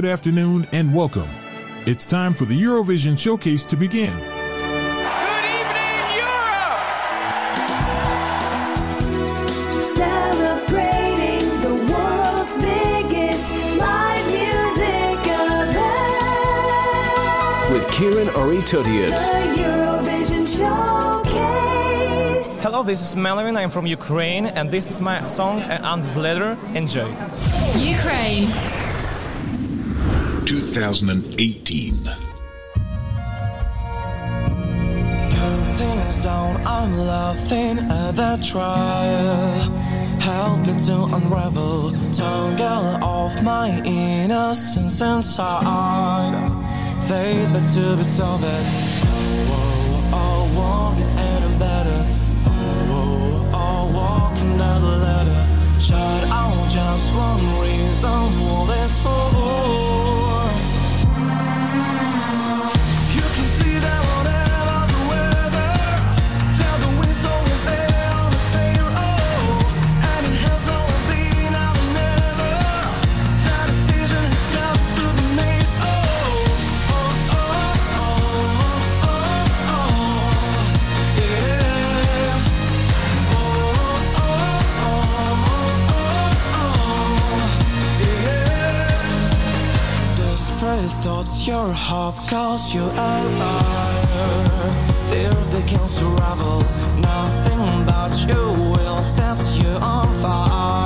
good afternoon, and welcome. It's time for the Eurovision Showcase to begin. Good evening, Europe! Celebrating the world's biggest live music event. With Ciaran Urry Eurovision Showcase. Hello, this is Melovin. I'm from Ukraine, and this is my song, uh, Under the Ladder. Enjoy. Ukraine. 2018. Down, I'm laughing at the trial. Help me to unravel, tangle of my innocence inside. Fate but to be solved. Oh, oh, walking and better. Oh, oh, walking down the ladder. Shut out just one reason, all this for. What's your hope? Cause you're a liar. Fear begins to ravel Nothing but you will set you on fire.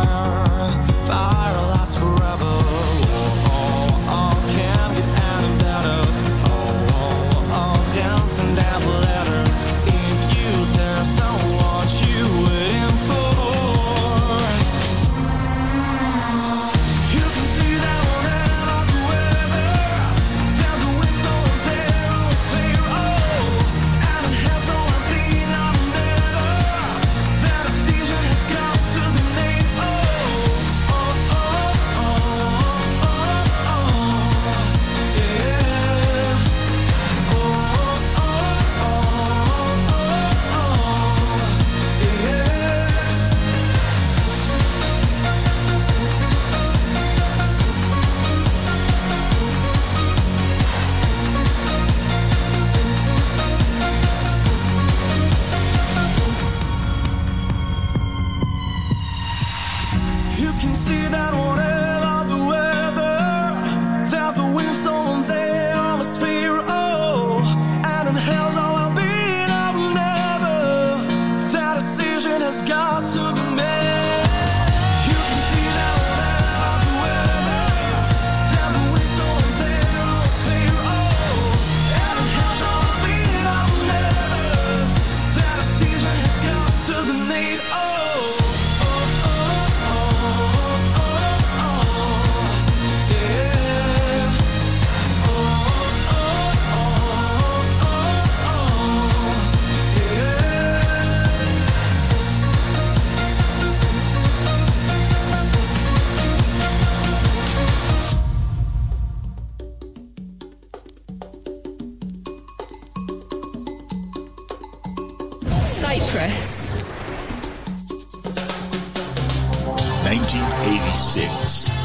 1986.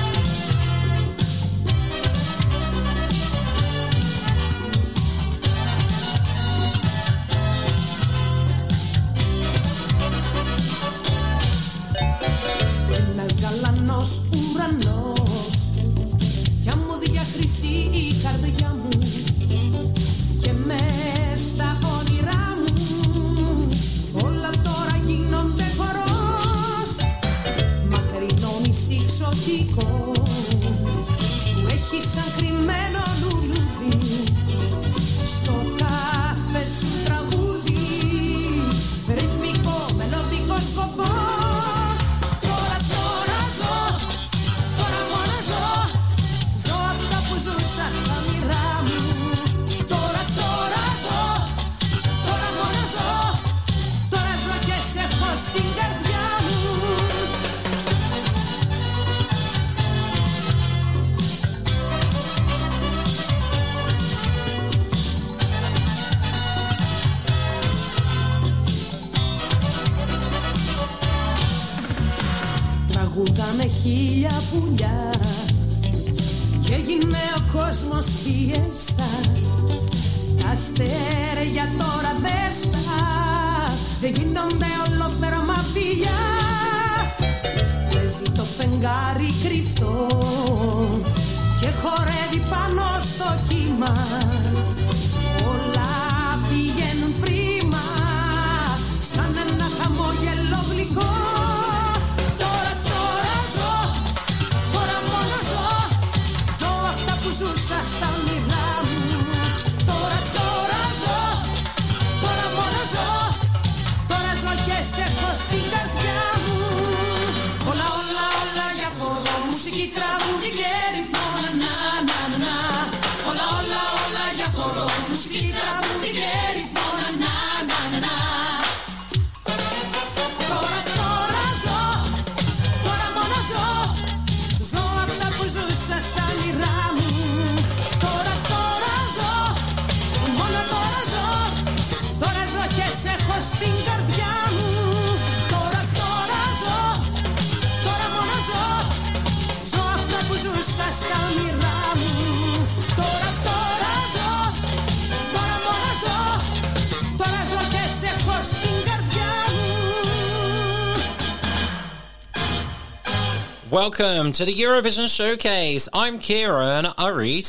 Welcome to the Eurovision Showcase. I'm Ciaran Urry.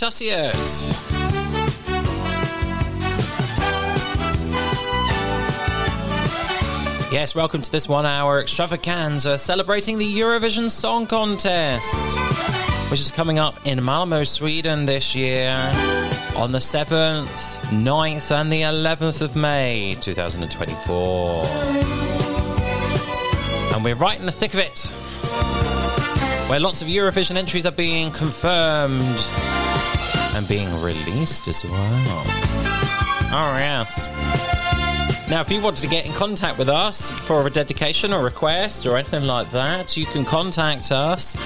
Yes, welcome to this one hour extravaganza celebrating the Eurovision Song Contest, which is coming up in Malmö, Sweden this year on the 7th, 9th, and the 11th of May 2024. And we're right in the thick of it where lots of Eurovision entries are being confirmed and being released as well. Oh, yes. Now, if you wanted to get in contact with us for a dedication or request or anything like that, you can contact us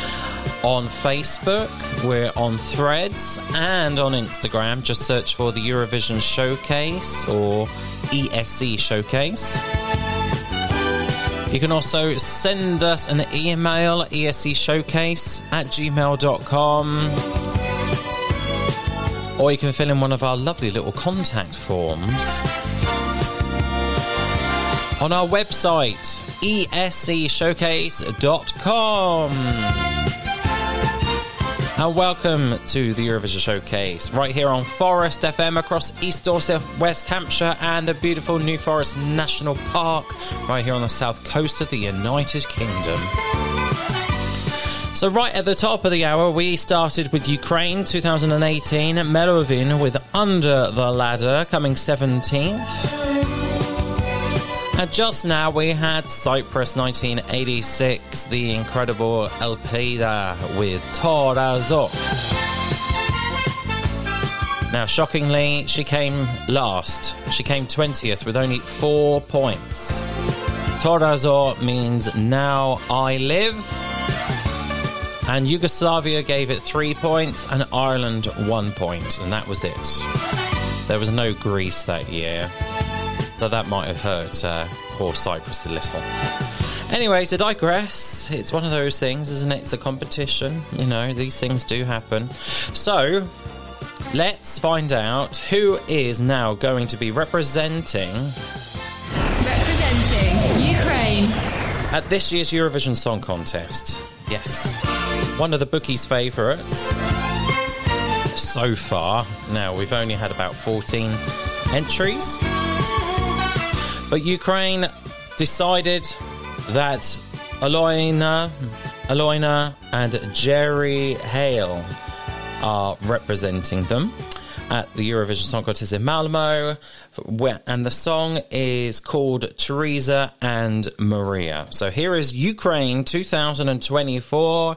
on Facebook, we're on Threads, and on Instagram. Just search for the Eurovision Showcase or ESC Showcase. You can also send us an email, escshowcase at gmail.com. Or you can fill in one of our lovely little contact forms on our website, escshowcase.com. And welcome to the Eurovision Showcase, right here on Forest FM across East Dorset, West Hampshire, and the beautiful New Forest National Park, right here on the south coast of the United Kingdom. So, right at the top of the hour, we started with Ukraine 2018, Melovin with Under the Ladder coming 17th. And just now we had Cyprus 1986, the incredible Elpida with Tora zo. Now, shockingly, she came last. She came 20th with only four points. Tora zo means now I live. And Yugoslavia gave it three points, and Ireland one point, and that was it. There was no Greece that year. So that might have hurt uh, poor Cyprus a little. Anyway, to digress, it's one of those things, isn't it? It's a competition. You know, these things do happen. So, let's find out who is now going to be representing Representing Ukraine. at this year's Eurovision Song Contest. Yes, one of the bookies' favourites so far. Now, we've only had about 14 entries. But Ukraine decided that Alyona, Alyona and Jerry Heil are representing them at the Eurovision Song Contest in Malmö. And the song is called Teresa and Maria. So here is Ukraine 2024.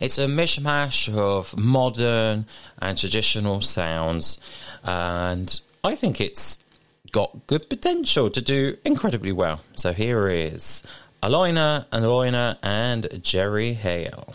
It's a mishmash of modern and traditional sounds. And I think it's got good potential to do incredibly well. So here is Alyona, Alyona, and Jerry Heil.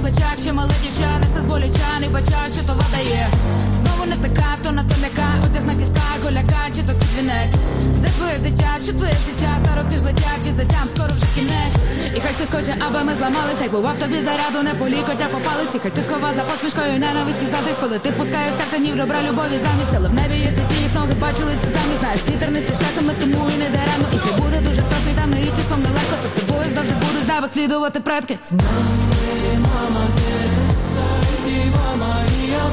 плечах, ще мале дівча, все з болюча, не бача, що то дає Знову не така, то на то м'яка, одяг на кістках, голяка, чи то підвінець Де твоє дитя, що твоє життя, та роки ж летять, і затям скоро вже кінець. І хай хтось хоче, аби ми зламались, хай бував тобі зараду, не полікотя по палиці, хай ти схова за посмішкою ненависті задись, коли ти пускаєш серце ні добра любові замість, але в небі є світі, їх ноги бачили цю замість, знаєш, вітер не стишлясами, тому і не даремно, і хай буде дуже страшно і темно, і часом нелегко, то завжди будуть з неба слідувати предки. З мама, де сайті, мама і я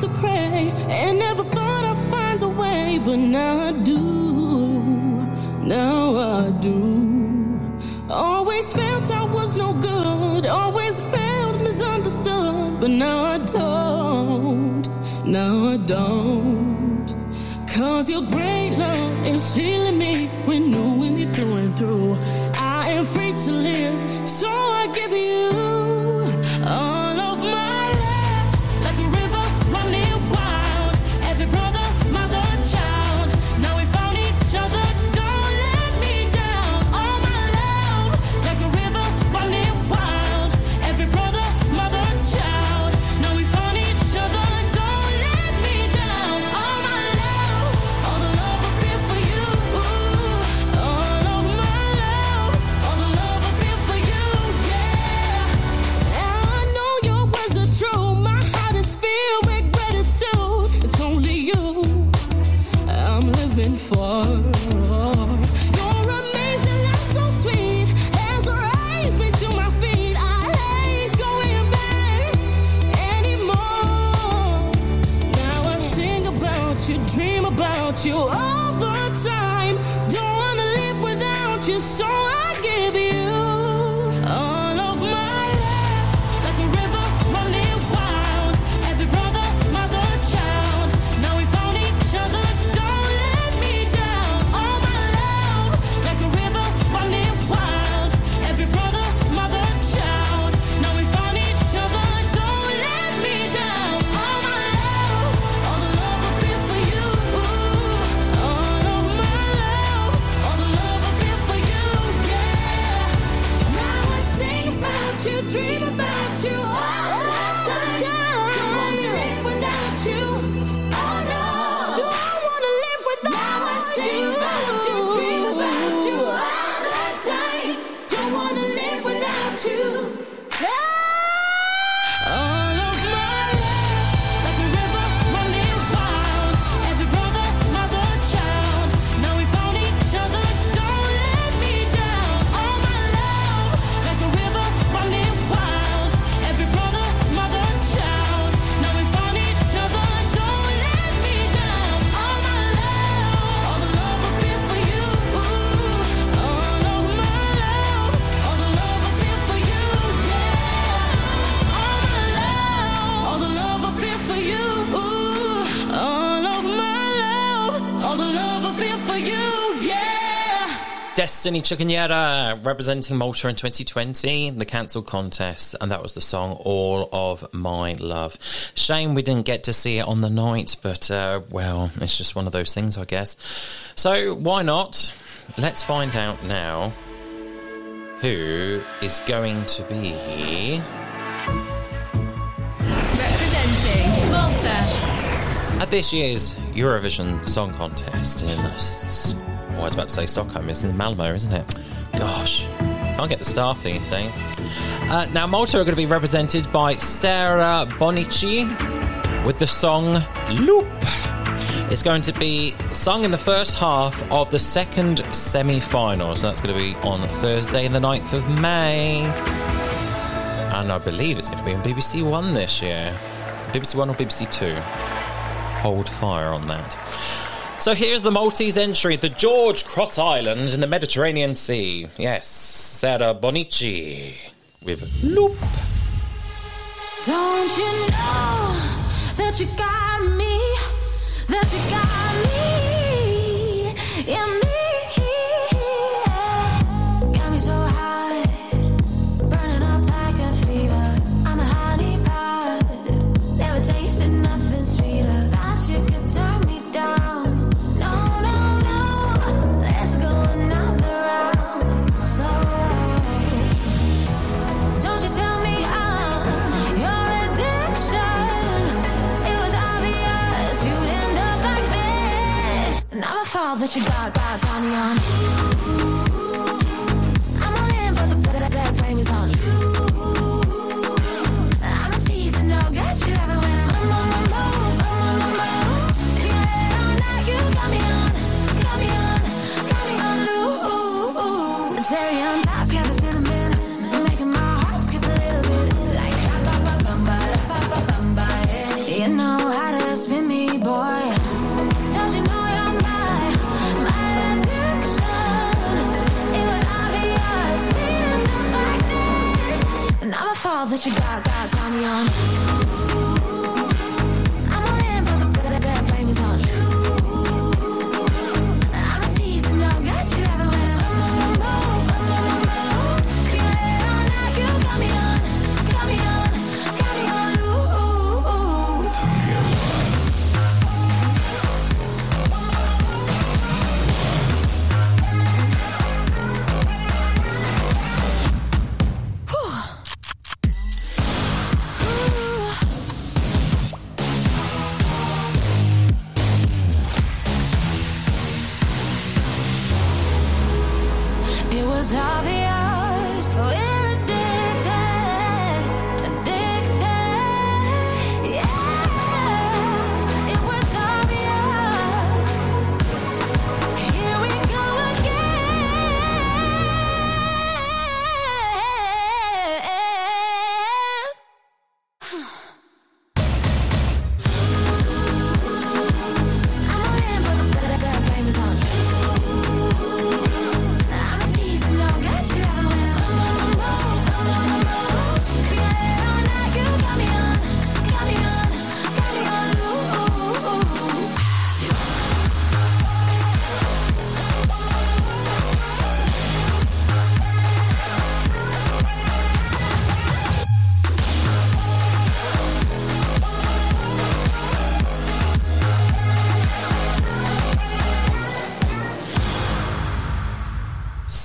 to pray and never thought I'd find a way, but now I do. Now I do. Always felt I was no good, always felt misunderstood, but now I don't. Now I don't. Cause your great love is healing me when knowing me through and through. I am free to live. So Destiny Chukunyere representing Malta in 2020, the cancelled contest, and that was the song All of My Love. Shame we didn't get to see it on the night, but uh, well, it's just one of those things, I guess. So why not? Let's find out now who is going to be Representing Malta. at this year's Eurovision Song Contest in, I was about to say Stockholm, it's in Malmö, isn't it? Gosh, can't get the staff these days. Uh, now, Malta are going to be represented by Sarah Bonnici with the song Loop. It's going to be sung in the first half of the second semi final, so that's going to be on Thursday, the 9th of May. And I believe it's going to be on BBC One this year. BBC One or BBC Two? hold fire on that. So here's the Maltese entry, the George Cross Island in the Mediterranean Sea. Yes, Sarah Bonnici with Loop. Don't you know that you got me? That you got me me?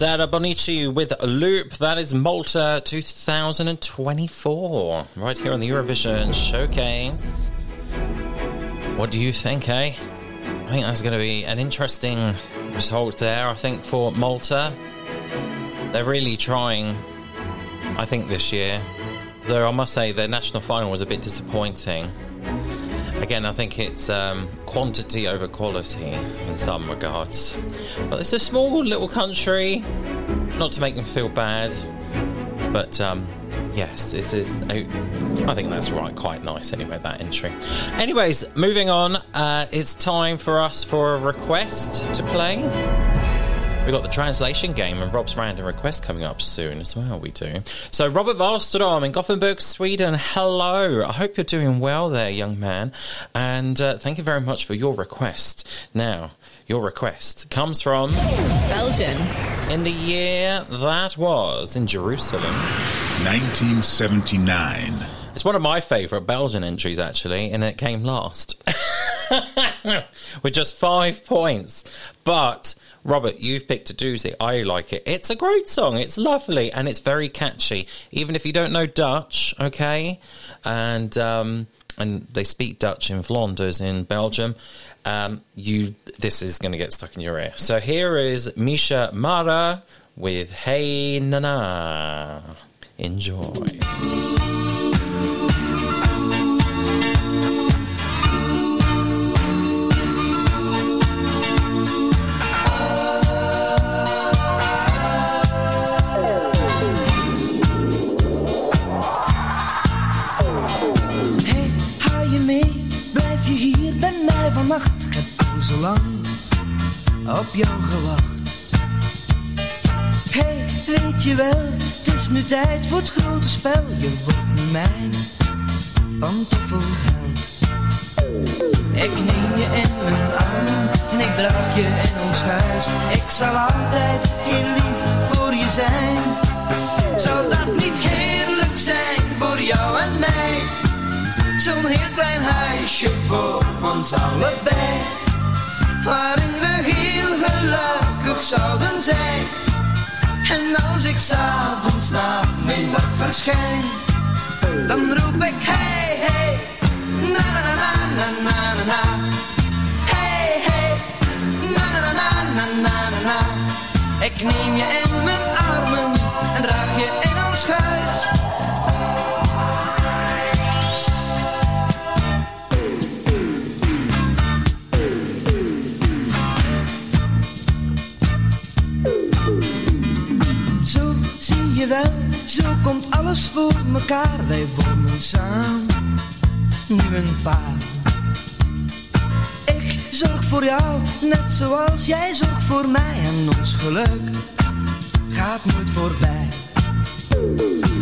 Sarah Bonnici with a Loop. That is Malta 2024. Right here on the Eurovision Showcase. What do you think, eh? I think that's going to be an interesting result there, I think, for Malta. They're really trying, I think, this year. Though I must say, their national final was a bit disappointing. Again, I think it's um, quantity over quality in some regards. But it's a small little country, not to make them feel bad, but um, yes, this is. I think that's right, quite nice anyway, that entry. Anyways, moving on, uh, it's time for us for a request to play. We've got the translation game and Rob's random request coming up soon as well. We do. So, Robert Wallström in Gothenburg, Sweden. Hello. I hope you're doing well there, young man. And uh, thank you very much for your request. Now, your request comes from Belgium. in the year that was in Jerusalem. 1979. It's one of my favourite Belgian entries, actually, and it came last. With just five points. But, Robert, you've picked a doozy. I like it. It's a great song. It's lovely and it's very catchy. Even if you don't know Dutch, okay? And, um, and they speak Dutch in Flanders in Belgium. Um, you, this is going to get stuck in your ear. So here is Micha Marah with Hey Nana. Enjoy. Op jou gewacht. Hey, weet je wel, het is nu tijd voor het grote spel. Je wordt mijn pantoffel-held. Ik neem je in mijn armen en ik draag je in ons huis. Ik zal altijd heel lief voor je zijn. Zou dat niet heerlijk zijn voor jou en mij? Zo'n heel klein huisje voor ons allebei Waarin we heel gelukkig zouden zijn En als ik s'avonds namiddag verschijn Dan roep ik hey hey Na na na na na na na na Hey hey Na na na na na na na na Ik neem je in mijn armen En draag je in ons huis je wel, zo komt alles voor mekaar. Wij vormen samen nu een paar. Ik zorg voor jou, net zoals jij zorgt voor mij. En ons geluk gaat nooit voorbij.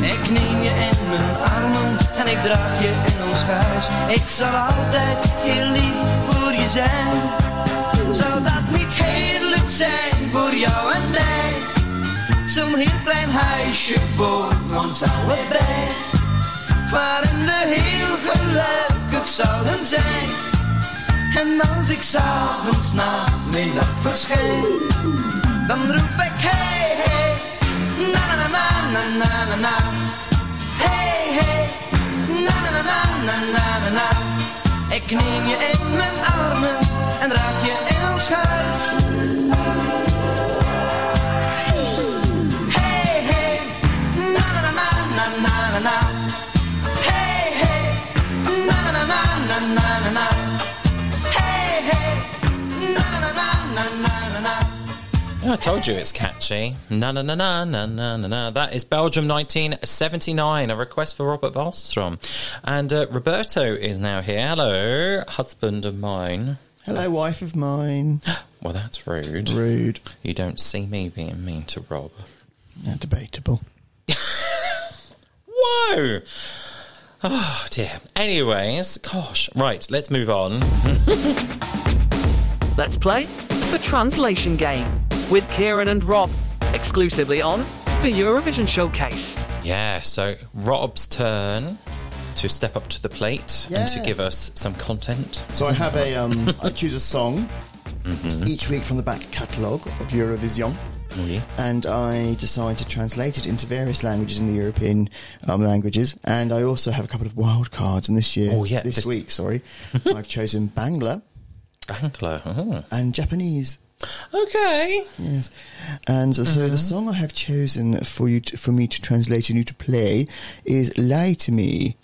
Ik neem je in mijn armen en ik draag je in ons huis. Ik zal altijd heel lief voor je zijn. Zou dat niet heerlijk zijn voor jou en mij? Zo'n heel klein huisje voor ons allebei Waarin we heel gelukkig zouden zijn En als ik s'avonds namiddag verschijn Dan roep ik hey hey Na na na na na na na na Hey hey Na na na na na na na na Ik neem je in mijn armen En draag je in ons huis I told you it's catchy. Na na na na na na na na. That is Belgium 1979, a request for Robert Wallström. And uh, Roberto is now here. Hello, husband of mine. Hello, wife of mine. Well, that's rude. Rude. You don't see me being mean to Rob. Yeah, debatable. Whoa! Oh dear. Anyways, gosh. Right, let's move on. Let's play the translation game with Ciaran and Rob, exclusively on the Eurovision Showcase. Yeah, so Rob's turn to step up to the plate and to give us some content. So I have a, um, I choose a song each week from the back catalogue of Eurovision. Oui. And I decide to translate it into various languages in the European um, languages. And I also have a couple of wild cards. And this year, Oh, yeah, this this- week, sorry, I've chosen Bangla Bangla. Oh. and Japanese. Okay. Yes, and so Uh-huh. the song I have chosen for you to, for me to translate and you to play is "Lie to Me."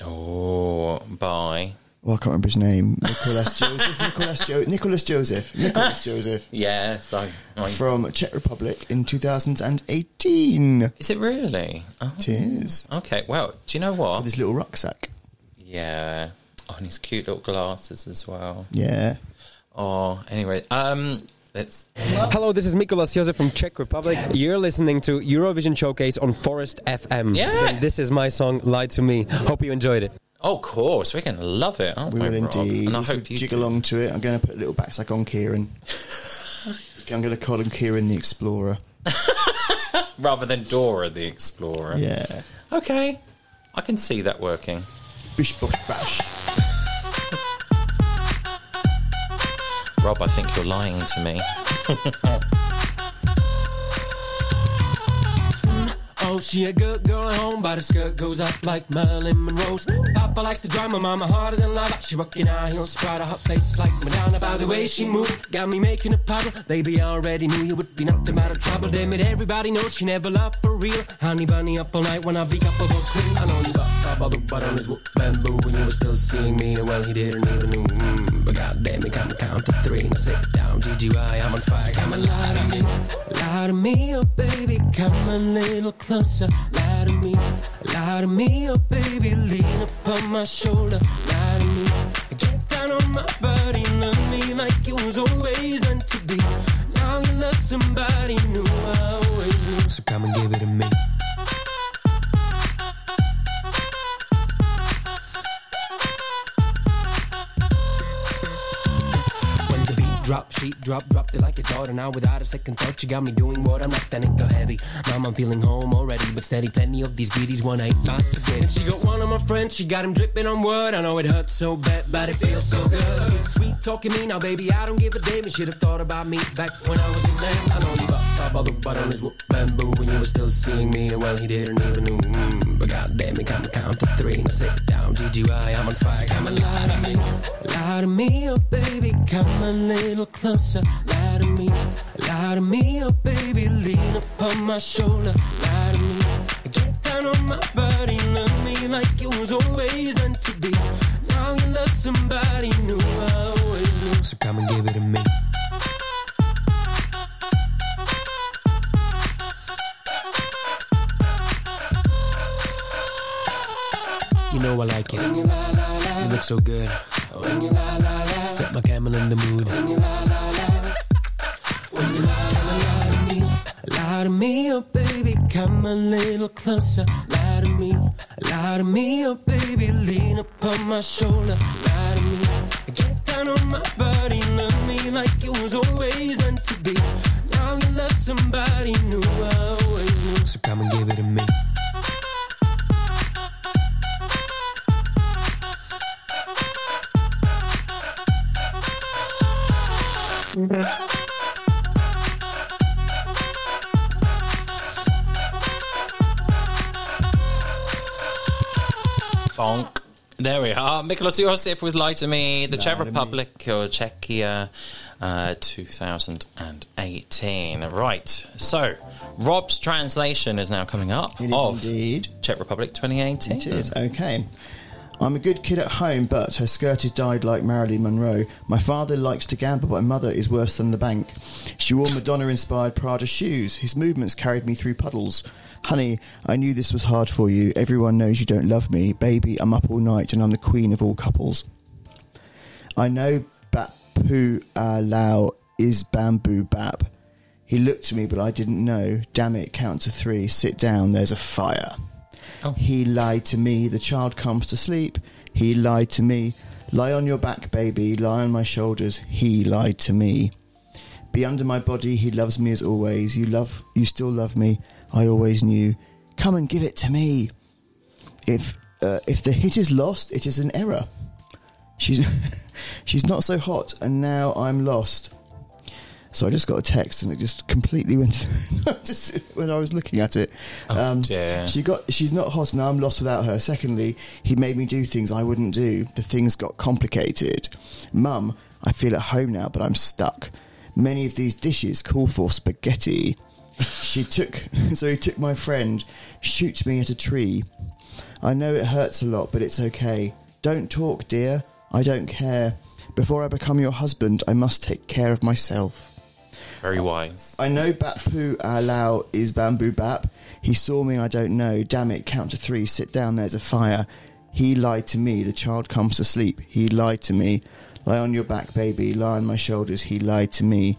Oh, bye. Well, I can't remember his name. Nicholas Joseph. Nicholas, jo- Nicholas Joseph. Nicholas Joseph. Yes, I. I From Czech Republic in 2018. is it really? Oh. It is. Okay. Well, do you know what? With his little rucksack. Yeah. Oh, and his cute little glasses as well. Yeah. Oh, anyway. Um, Let's. Hello, this is Mikolas Josef from Czech Republic. You're listening to Eurovision Showcase on Forest FM. Yeah. And this is my song, Lie to Me. Hope you enjoyed it. Oh, of course, we're going to love it, aren't We we, will Rob? indeed. And I We should hope you jig do. along to it. I'm going to put a little backsack on Ciaran. I'm going to call him Ciaran the Explorer. rather than Dora the Explorer. Yeah. Okay, I can see that working. Bish bosh bash. Rob, I think you're lying to me. Oh, she a good girl at home, but her skirt goes up like Marilyn Monroe's. Papa likes the drama, mama harder than lava. She rockin' high heels, proud of her face like Madonna. By the way she moved, got me making a puddle. Baby, I already knew you would be nothing but a trouble. Damn it, everybody knows she never loved for real. Honey bunny up all night when I beat up all those queen. I know you got of the butt on his bamboo when you were still seeing me. Well, he didn't even know. Mm, but goddamn, he come count to three and I sit down. GGY, I'm on fire. Come and lie to me, lie to me, oh baby, come a little closer. Lie to me, lie to me, oh baby, lean upon my shoulder. Lie to me, get down on my body, love me like it was always meant to be. Now you love somebody new, I always knew. So come and give it to me. Hard. And now without a second thought, you got me doing what I'm not. It go heavy. Mom, I'm feeling home already, but steady. Plenty of these goodies, one ain't my spaghetti. And she got one of my friends, she got him dripping on word. I know it hurts so bad, but it feels so good. Sweet talking me now, baby. I don't give a damn. You should have thought about me back when I was a man. I know you got top all the butt on his whoop bamboo when you were still seeing me. And well, he didn't even know. But goddamn, it come count to three Now sit down. GGY, I'm on fire. So Come and lie to me, lie to me, oh baby, come a little closer. Lie to me, lie to me, oh baby, lean upon my shoulder. Lie to me, get down on my body, love me like it was always meant to be. Now you love somebody new, I always knew. So come and give it to me. You know I like it. You look so good. Set my camel in the mood. When you lie to me. Lie to me, oh baby, come a little closer. Lie to me, lie to me, oh baby, lean upon my shoulder. Lie to me, get down on my body, love me like it was always meant to be. Now you love somebody new, I always knew. So come and give it to me. Bonk. There we are. Mikolas Josef with Lie to Me, the Lie Czech Me. Republic or Czechia uh, 2018. Right. So, Rob's translation is now coming up It is of indeed. Czech Republic 2018. It is, okay. I'm a good kid at home, but her skirt is dyed like Marilyn Monroe. My father likes to gamble, but my mother is worse than the bank. She wore Madonna inspired Prada shoes. His movements carried me through puddles. Honey, I knew this was hard for you. Everyone knows you don't love me. Baby, I'm up all night and I'm the queen of all couples. I know Bapu Lao is Bamboo Bap. He looked at me, but I didn't know. Damn it, count to three. Sit down, there's a fire. He lied to me. The child comes to sleep. He lied to me. Lie on your back, baby. Lie on my shoulders. He lied to me. Be under my body. He loves me as always. You love. You still love me. I always knew. Come and give it to me. If uh, if the hit is lost, it is an error. She's she's not so hot, and now I'm lost. So I just got a text, and it just completely went. just when I was looking at it, um, dear. she got. She's not hot, now I'm lost without her. Secondly, he made me do things I wouldn't do. The things got complicated. Mum, I feel at home now, but I'm stuck. Many of these dishes call for spaghetti. She took. So he took my friend. Shoots me at a tree. I know it hurts a lot, but it's okay. Don't talk, dear. I don't care. Before I become your husband, I must take care of myself. Very oh. wise. I know Bapu ah Alao is Bamboo Bap. He saw me and I don't know. Damn it, count to three, sit down, there's a fire. He lied to me, the child comes to sleep. He lied to me. Lie on your back, baby, lie on my shoulders. He lied to me.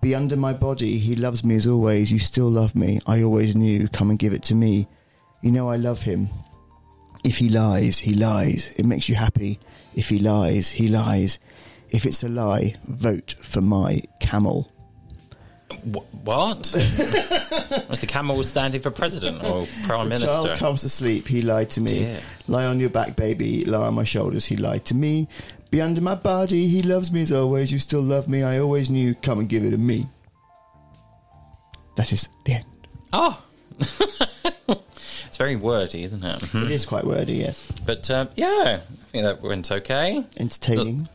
Be under my body, he loves me as always. You still love me. I always knew. Come and give it to me. You know I love him. If he lies, he lies. It makes you happy. If he lies, he lies. If it's a lie, vote for my camel. Wh- What? Was the camel standing for president or prime the minister? child comes to sleep, he lied to me. Dear. Lie on your back, baby. Lie on my shoulders, he lied to me. Be under my body, he loves me as always. You still love me, I always knew. Come and give it to me. That is the end. Oh. it's very wordy, isn't it? It is quite wordy, yes. But um, yeah, I think that went okay. Entertaining.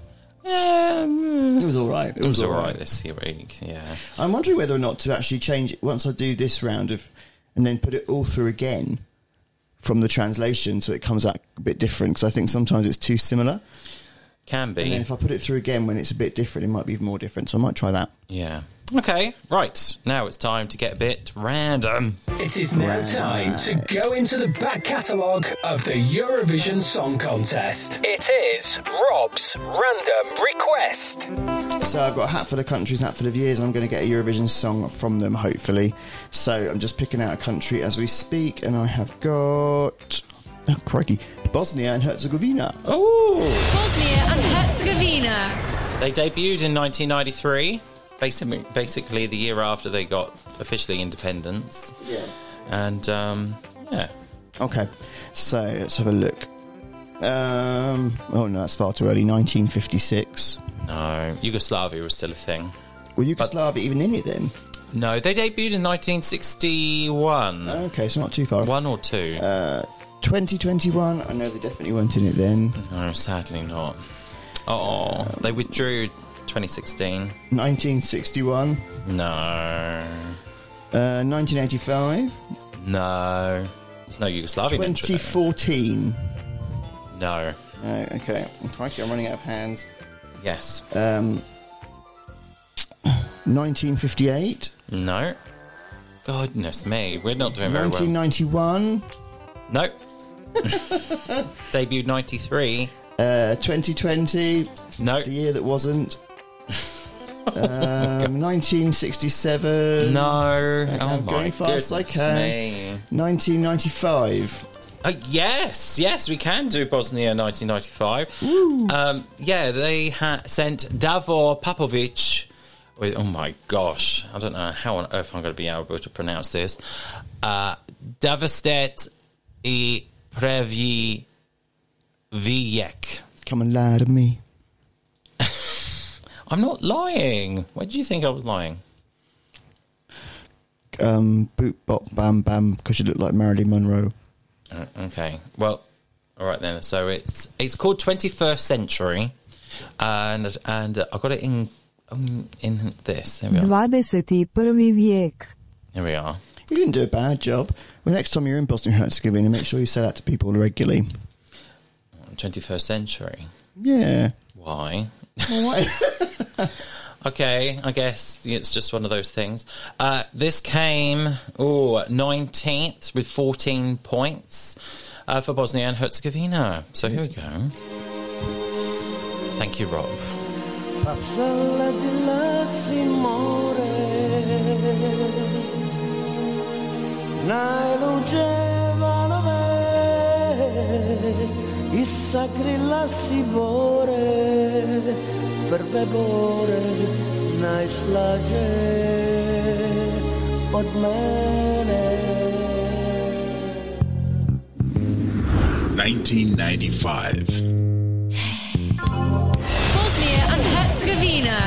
Yeah, It was all right. It was all right this week. Yeah. I'm wondering whether or not to actually change it once I do this round of, and then put it all through again from the translation, so it comes out a bit different. Because I think sometimes it's too similar. Can be. And then if I put it through again when it's a bit different, it might be even more different. So I might try that. Yeah. Okay, right. Now it's time to get a bit random. It is now time to go into the back catalogue of the Eurovision Song Contest. It is Rob's Random Request. So I've got a hat full of countries, hat full of years, and I'm going to get a Eurovision song from them, hopefully. So I'm just picking out a country as we speak, and I have got. Oh, crikey. Bosnia and Herzegovina. Oh! Bosnia and Herzegovina. They debuted in 1993, basically, basically the year after they got officially independence. Yeah. And um, yeah. Okay, so let's have a look. Um, oh no, that's far too early. 1956. No, Yugoslavia was still a thing. Were Yugoslavia even in it then? No, they debuted in 1961. Okay, so not too far. One or two. Uh, 2021. I know they definitely weren't in it then. No, sadly not. Oh, they withdrew 2016. 1961. No. Uh, 1985. No. There's no Yugoslavian 2014. No. Uh, okay. Crikey, I'm running out of hands. Yes. Um, 1958. No. Goodness me, we're not doing very well. 1991. No. Debuted 93. Uh, 2020. No. The year that wasn't. um, 1967. No. Okay, oh I'm my going fast I can. me. 1995. Uh, yes, yes, we can do Bosnia 1995. Um, yeah, they ha- sent Davor Popovic. With, oh my gosh, I don't know how on earth I'm going to be able to pronounce this. Uh, Davostet i Previ Vijek. Come and lie to me. I'm not lying. Why did you think I was lying? Um, boop, bop, bam, bam, because you look like Marilyn Monroe. Uh, okay. Well, all right then. So it's it's called 21st Century, and and uh, I got it in um, in this. There we are. 21. vijek. Here we are. You didn't do a bad job. Well, next time you're in Bosnia and Herzegovina, make sure you say that to people regularly. 21st Century. Yeah. Why? Why? Okay, I guess it's just one of those things. Uh, this came oh 19th with 14 points uh, for Bosnia and Herzegovina. So here we go. Thank you, Rob. Parcella di là si me I sakrila si bore Prve bore Najslađe Od mene 1995. Bosnia and Herzegovina.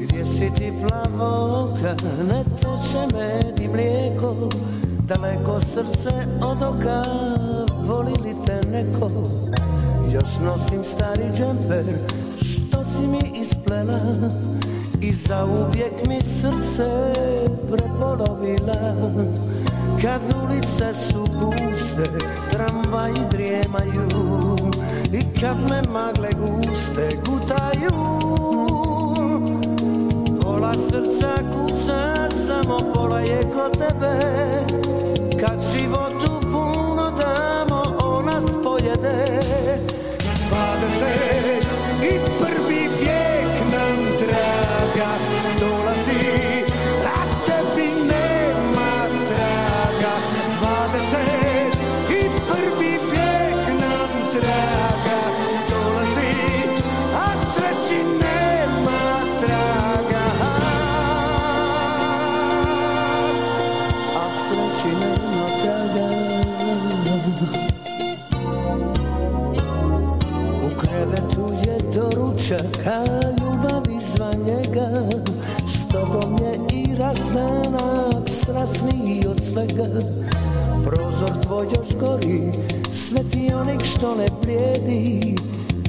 Gdje si ti plavo oka, ne teče med i mlijeko Daleko srce od oka, voli li te neko? Još nosim stari džemper, što si mi isplela I zauvijek mi srce prepolovila. Kad ulice su puste, tramvaji drijemaju. I kad me magle guste gutaju Pola srca kuca, samo pola je kod tebe. Kad životu puno damo, ona spojede Dvadeset i prvi dječaka ljubav izvan njega S tobom je i rastanak strasniji od svega. Prozor tvoj još gori, sveti onik što ne prijedi.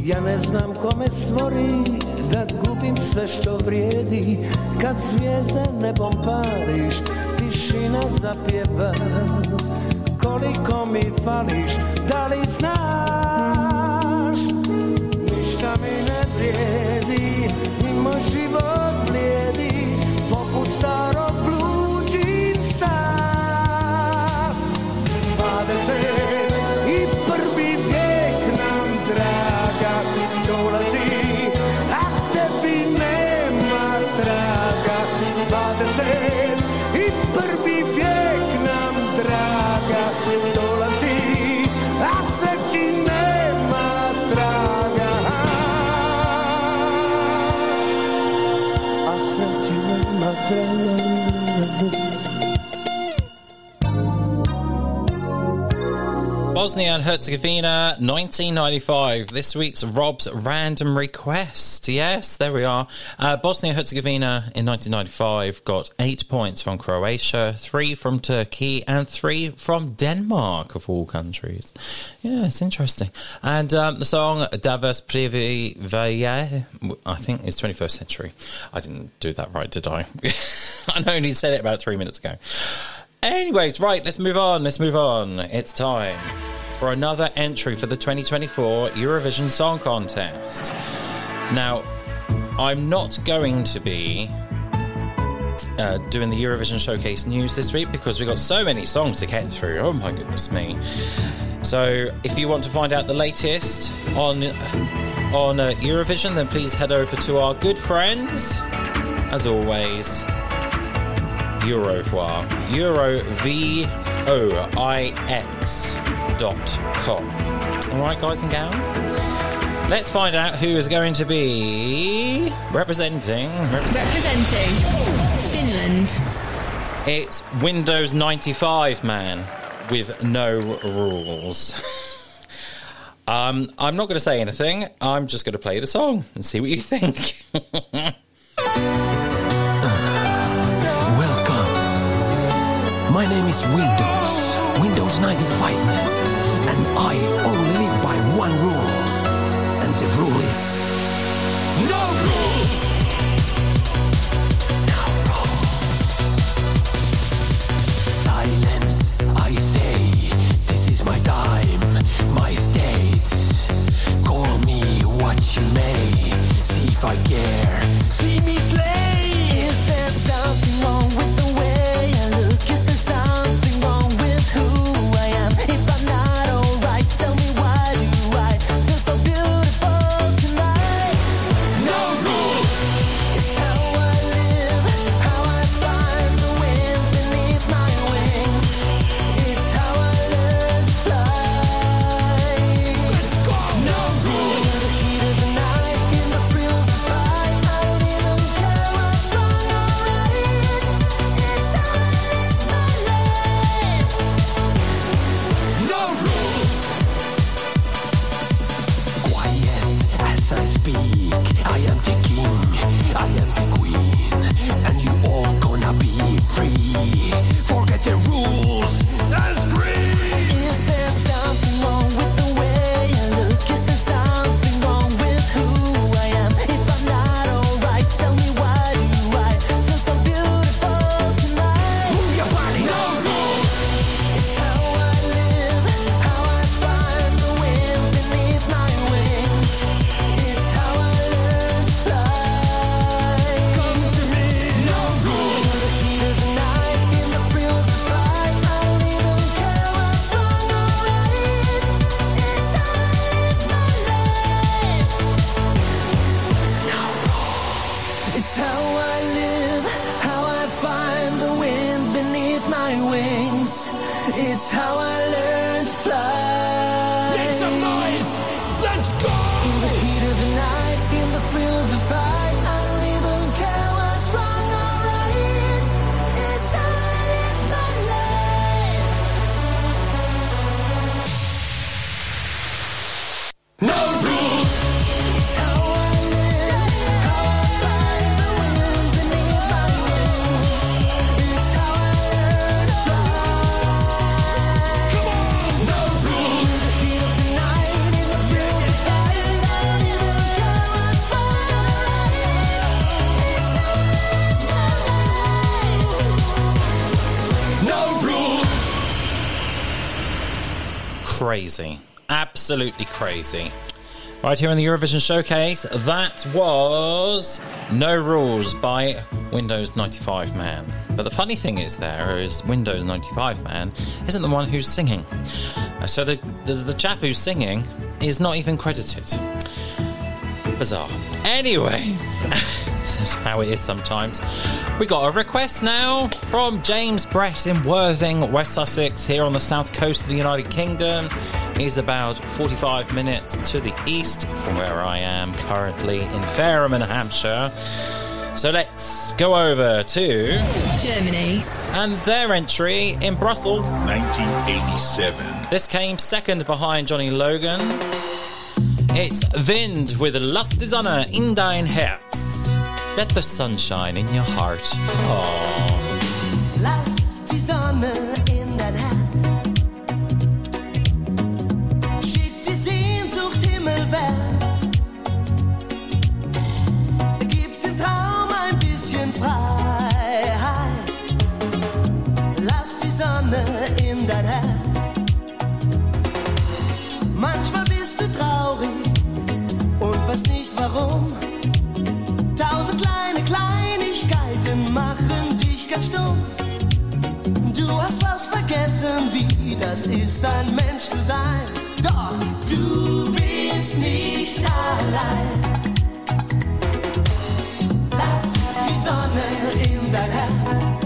Ja ne znam kome stvori, da gubim sve što vrijedi. Kad zvijezde nebom pariš, tišina zapjeva. Koliko mi fališ, da li znaš život Bosnia and Herzegovina, 1995. This week's Rob's random request. Yes, there we are. Uh, Bosnia and Herzegovina in 1995 got eight points from Croatia, three from Turkey, and three from Denmark, of all countries. Yeah, it's interesting. And um, the song Davas Privi Vaya, I think is 21st century. I didn't do that right, did I? I only said it about three minutes ago. Anyways, right, let's move on. Let's move on. It's time for another entry for the 2024 Eurovision Song Contest. Now, I'm not going to be uh, doing the Eurovision Showcase news this week because we've got so many songs to get through. Oh my goodness me. So, if you want to find out the latest on on uh, Eurovision, then please head over to our good friends, as always, Eurovoix. Euro V O I X dot com. Alright, guys and gals? Let's find out who is going to be representing. Representing Finland. It's Windows 95 man with no rules. um, I'm not going to say anything. I'm just going to play the song and see what you think. Welcome. My name is Windows, Windows 95 man, and I only live by one rule, and the rule is no rules. Rules. Silence, I say. This is my time, my. Call me what you may. See if I care. See me slay. Crazy. Absolutely crazy. Right here in the Eurovision Showcase, that was No Rules by Windows 95 Man. But the funny thing is, there is Windows 95 Man isn't the one who's singing. Uh, So the, the, the chap who's singing is not even credited. Bizarre. Anyways, how it is sometimes. We got a request now from James Brett in Worthing, West Sussex, here on the south coast of the United Kingdom. He's about 45 minutes to the east from where I am currently in Fareham, Hampshire. So let's go over to Germany. and their entry in Brussels. 1987. This came second behind Johnny Logan. It's Wind with Lass die Sonne in dein Herz. Let the sunshine in your heart. Aww. Lass die Sonne in dein Herz. Schick die Sehnsucht himmelwärts. Gib dem Traum ein bisschen Freiheit. Lass die Sonne in dein Herz. Manchmal bist du traurig und weißt nicht warum. Ganz stumm. Du hast was vergessen, wie das ist, ein Mensch zu sein. Doch du bist nicht allein. Lass die Sonne in dein Herz.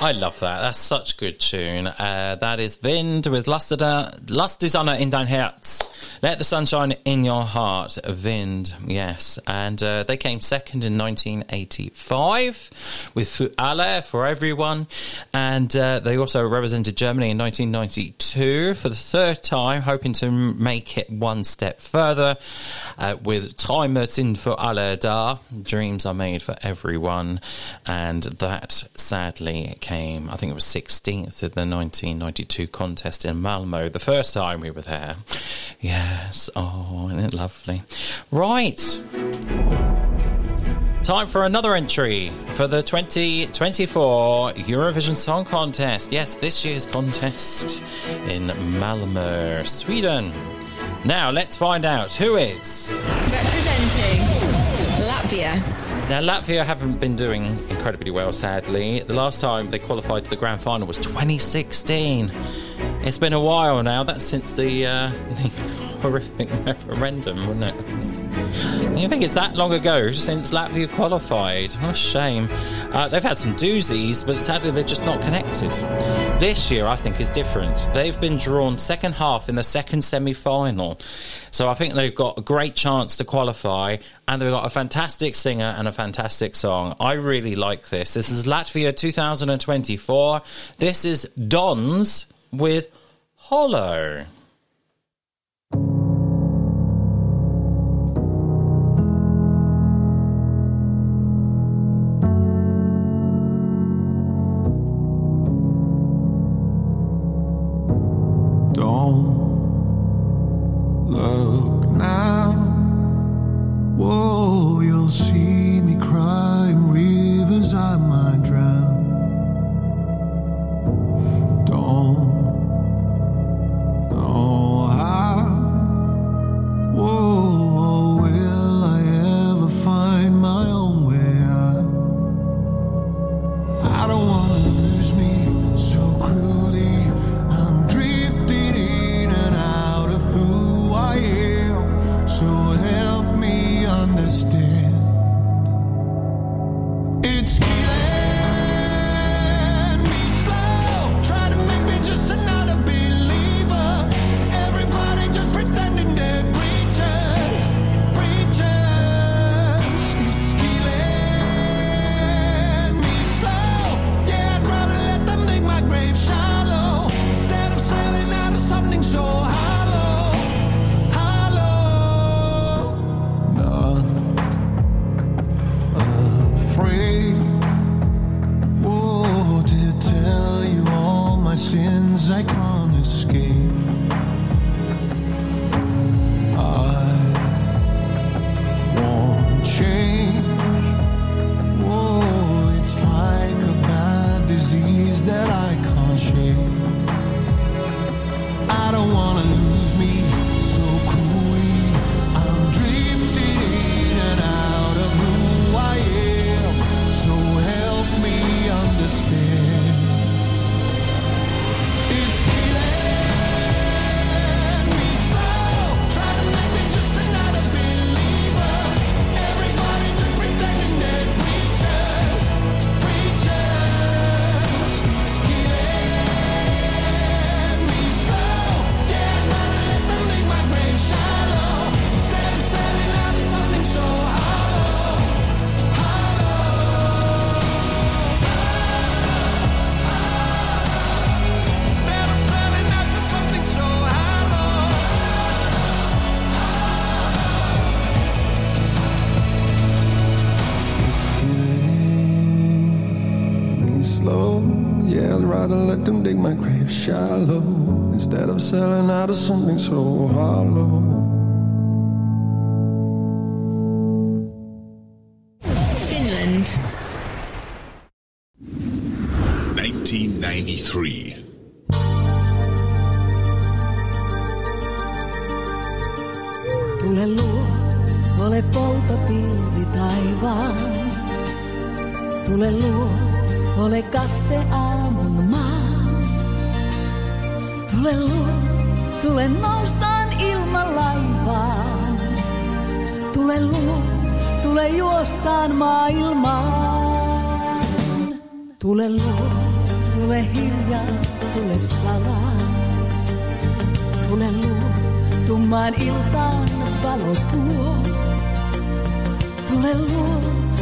I love that. That's such good tune. Uh, that is Wind with Lust, Lass die Sonne in dein Herz. Let the sunshine in your heart. Vind, yes. And uh, they came second in 1985 with alle, for everyone. And uh, they also represented Germany in 1992 for the third time, hoping to make it one step further uh, with Träume sind für alle da. Dreams are made for everyone. And that sadly came, I think it was 16th in the 1992 contest in Malmö, the first time we were there. Yes, oh, isn't it lovely? Right. Time for another entry for the 2024 Eurovision Song Contest. Yes, this year's contest in Malmö, Sweden. Now, let's find out who is. Representing Latvia. Now, Latvia haven't been doing incredibly well, sadly. The last time they qualified to the grand final was 2016. It's been a while now. That's since the, uh, the horrific referendum, wouldn't it? You think it's that long ago since Latvia qualified? What a shame. Uh, they've had some doozies, but sadly they're just not connected. This year, I think, is different. They've been drawn second half in the second semi final. So I think they've got a great chance to qualify, and they've got a fantastic singer and a fantastic song. I really like this. This is Latvia 2024. This is Dons with Hollow. Out of something so hollow. Finland. 1993. Tule luo, ole polta pilvi taivaan. Tule luo, ole kaste aamun maa. Tule luo, tule noustaan ilmalaivaan. Tule luo, tule juostaan maailmaan. Tule luo, tule hiljaa, tule salaa. Tule luo, tummaan iltaan valo tuo. Tule luo,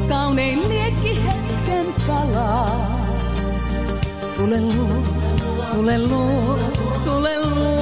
kaunein liekki hetken palaa. Tule luo, tule luo, tule luo.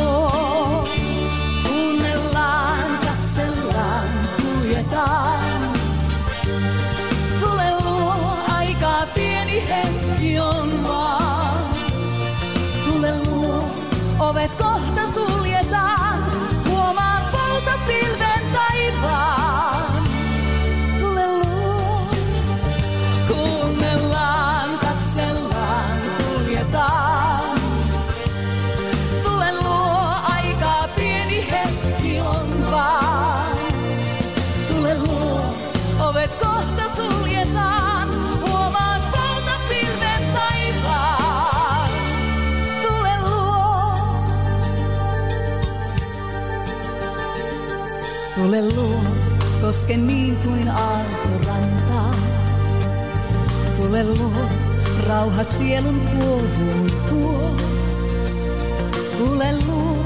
Tule luo, koske niin kuin aaltoranta. Tule luo, rauha sielun kuohuun tuo. Tule luo,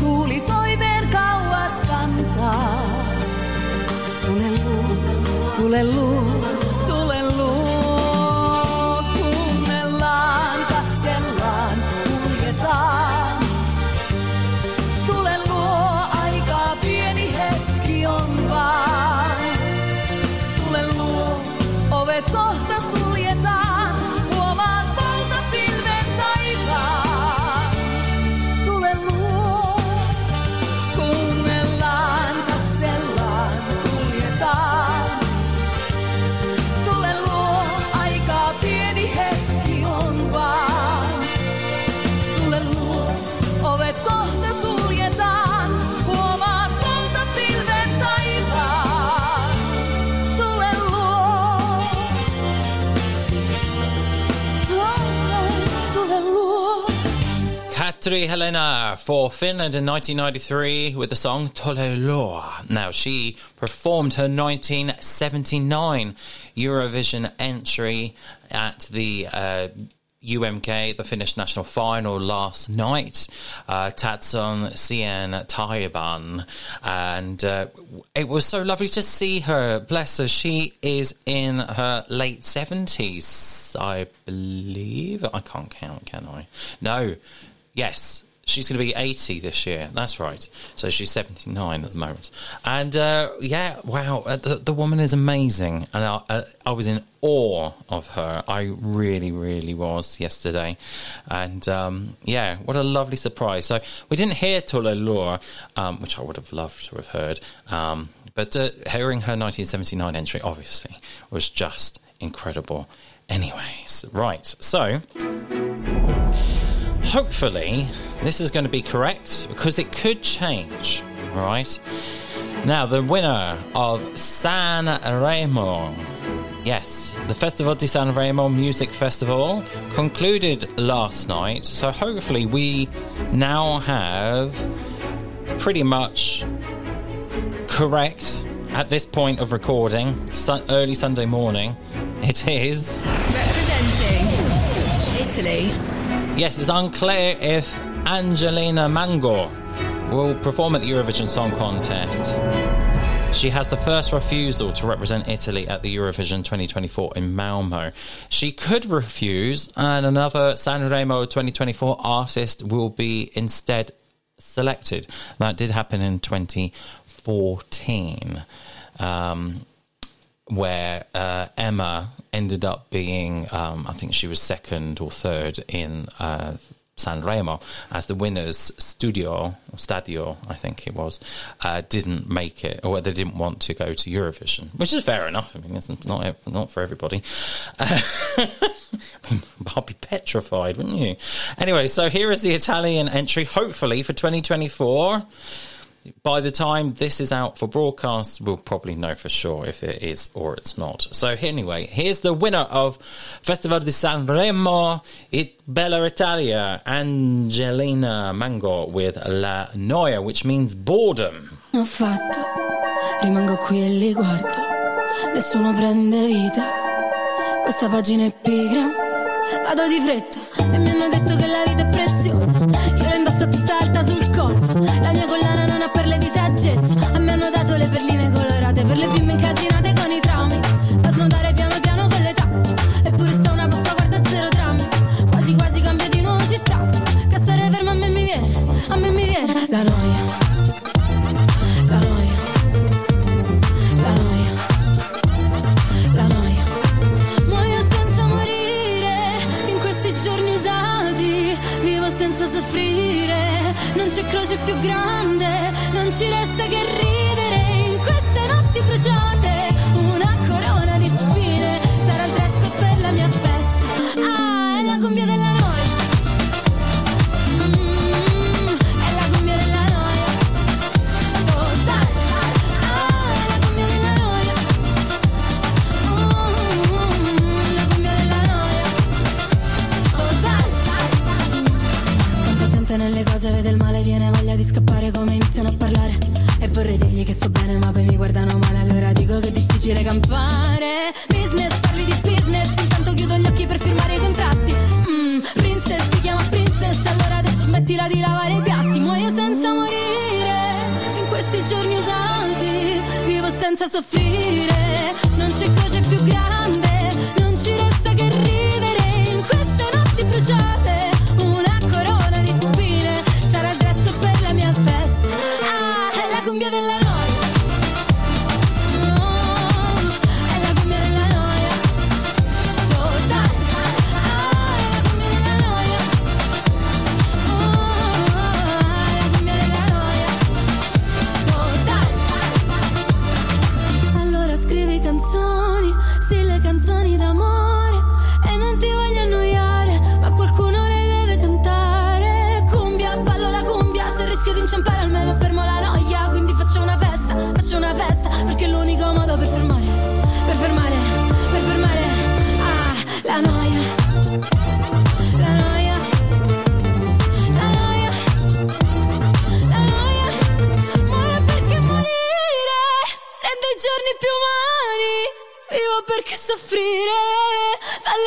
tuuli toiveen kauas kantaa. Tule luo, tule luo, Katri Helena for Finland in 1993 with the song Tule luo. Now, she performed her 1979 Eurovision entry at the uh, UMK, the Finnish national final last night. Uh, Tatson Sien Taiban. And uh, it was so lovely to see her. Bless her. She is in her late 70s, I believe. I can't count, can I? No. Yes. She's going to be 80 this year. That's right. So she's 79 at the moment. And uh, yeah, wow, uh, the, the woman is amazing. And I, uh, I was in awe of her. I really, really was yesterday. And um, yeah, what a lovely surprise. So we didn't hear Tule luo, um, which I would have loved to have heard. Um, but uh, hearing her 1979 entry, obviously, was just incredible. Anyways, right. So hopefully this is going to be correct because it could change all right now the winner of san remo. Yes the festival di san remo music festival concluded last night so hopefully we now have pretty much correct at this point of recording. Sun- early sunday morning it is. Representing Italy. Yes, it's unclear if Angelina Mango will perform at the Eurovision Song Contest. She has the first refusal to represent Italy at the Eurovision 2024 in Malmö. She could refuse, and another Sanremo 2024 artist will be instead selected. That did happen in 2014. Um, where uh, Emma ended up being, um, I think she was second or third in uh, Sanremo, as the winners, Studio, Stadio, I think it was, uh, didn't make it, or they didn't want to go to Eurovision, which is fair enough. I mean, it's not not for everybody. Uh, I'd be petrified, wouldn't you? Anyway, so here is the Italian entry, hopefully for 2024 by the time this is out for broadcast, we'll probably know for sure if it is or it's not. So anyway, here's the winner of Festival di Sanremo, It Bella Italia, Angelina Mango with La Noia, which means boredom. Ho fatto, rimango qui e li guardo, nessuno prende vita, questa pagina è pigra, vado di fretta e mi hanno detto che la vita è preziosa, io alta sul la noia. La noia, la noia, la noia. Muoio senza morire in questi giorni usati. Vivo senza soffrire. Non c'è croce più grande, non ci resta che ridere in queste notti bruciate.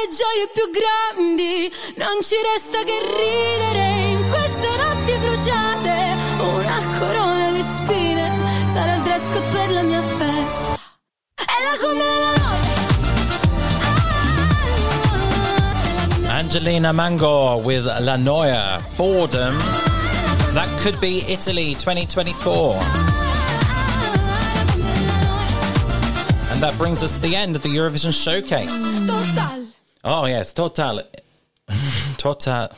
Le gioie più grandi. Non ci resta che ridere in queste notti bruciate. Una corona di spine sarà il dress code per la mia festa. È la come della. Angelina Mango with La Noia. Boredom. That could be Italy 2024. And that brings us to the end of the Eurovision Showcase. Total. Oh, yes, Total. Total.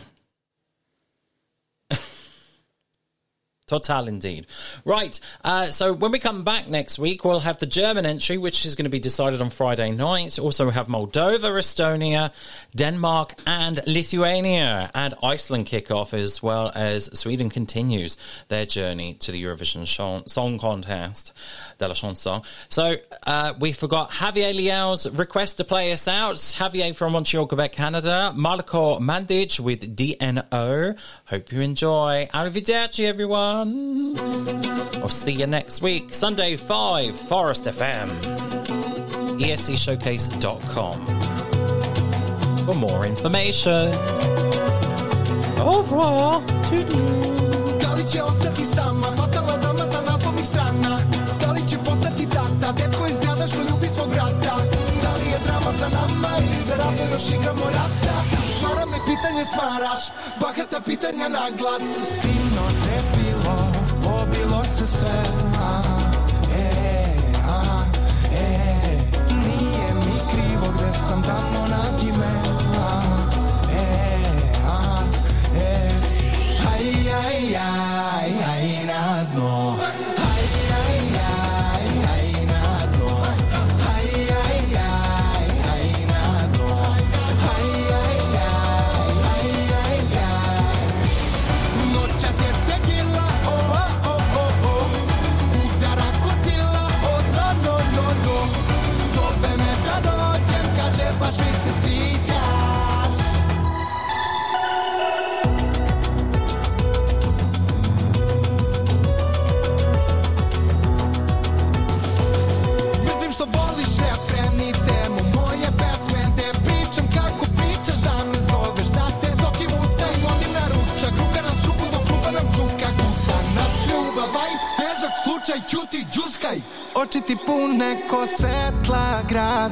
Total indeed. Right. Uh, so when we come back next week, we'll have the German entry, which is going to be decided on Friday night. Also, we have Moldova, Estonia, Denmark, and Lithuania, and Iceland kick off as well as Sweden continues their journey to the Eurovision Song, Contest de la Chanson. So uh, we forgot Javier Leal's request to play us out. Javier from Montreal, Quebec, Canada. Marco Mandic with DNO. Hope you enjoy. Arrivederci, everyone. I'll see you next week. Sunday 5, Forest FM. ESCShowcase.com for more information. Au revoir. Da li će ostati tata, iz grada što ljubi svog brata Drama za nama ili se rado još igramo rata. Smara me pitanje smaraš, bahata pitanja na glas. Sino cepilo, pobilo se sve a,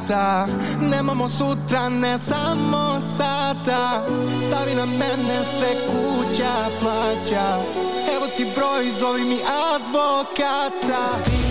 grada Nemamo sutra, ne samo sada Stavi na mene sve kuća plaća. Evo ti broj, zovi mi advokata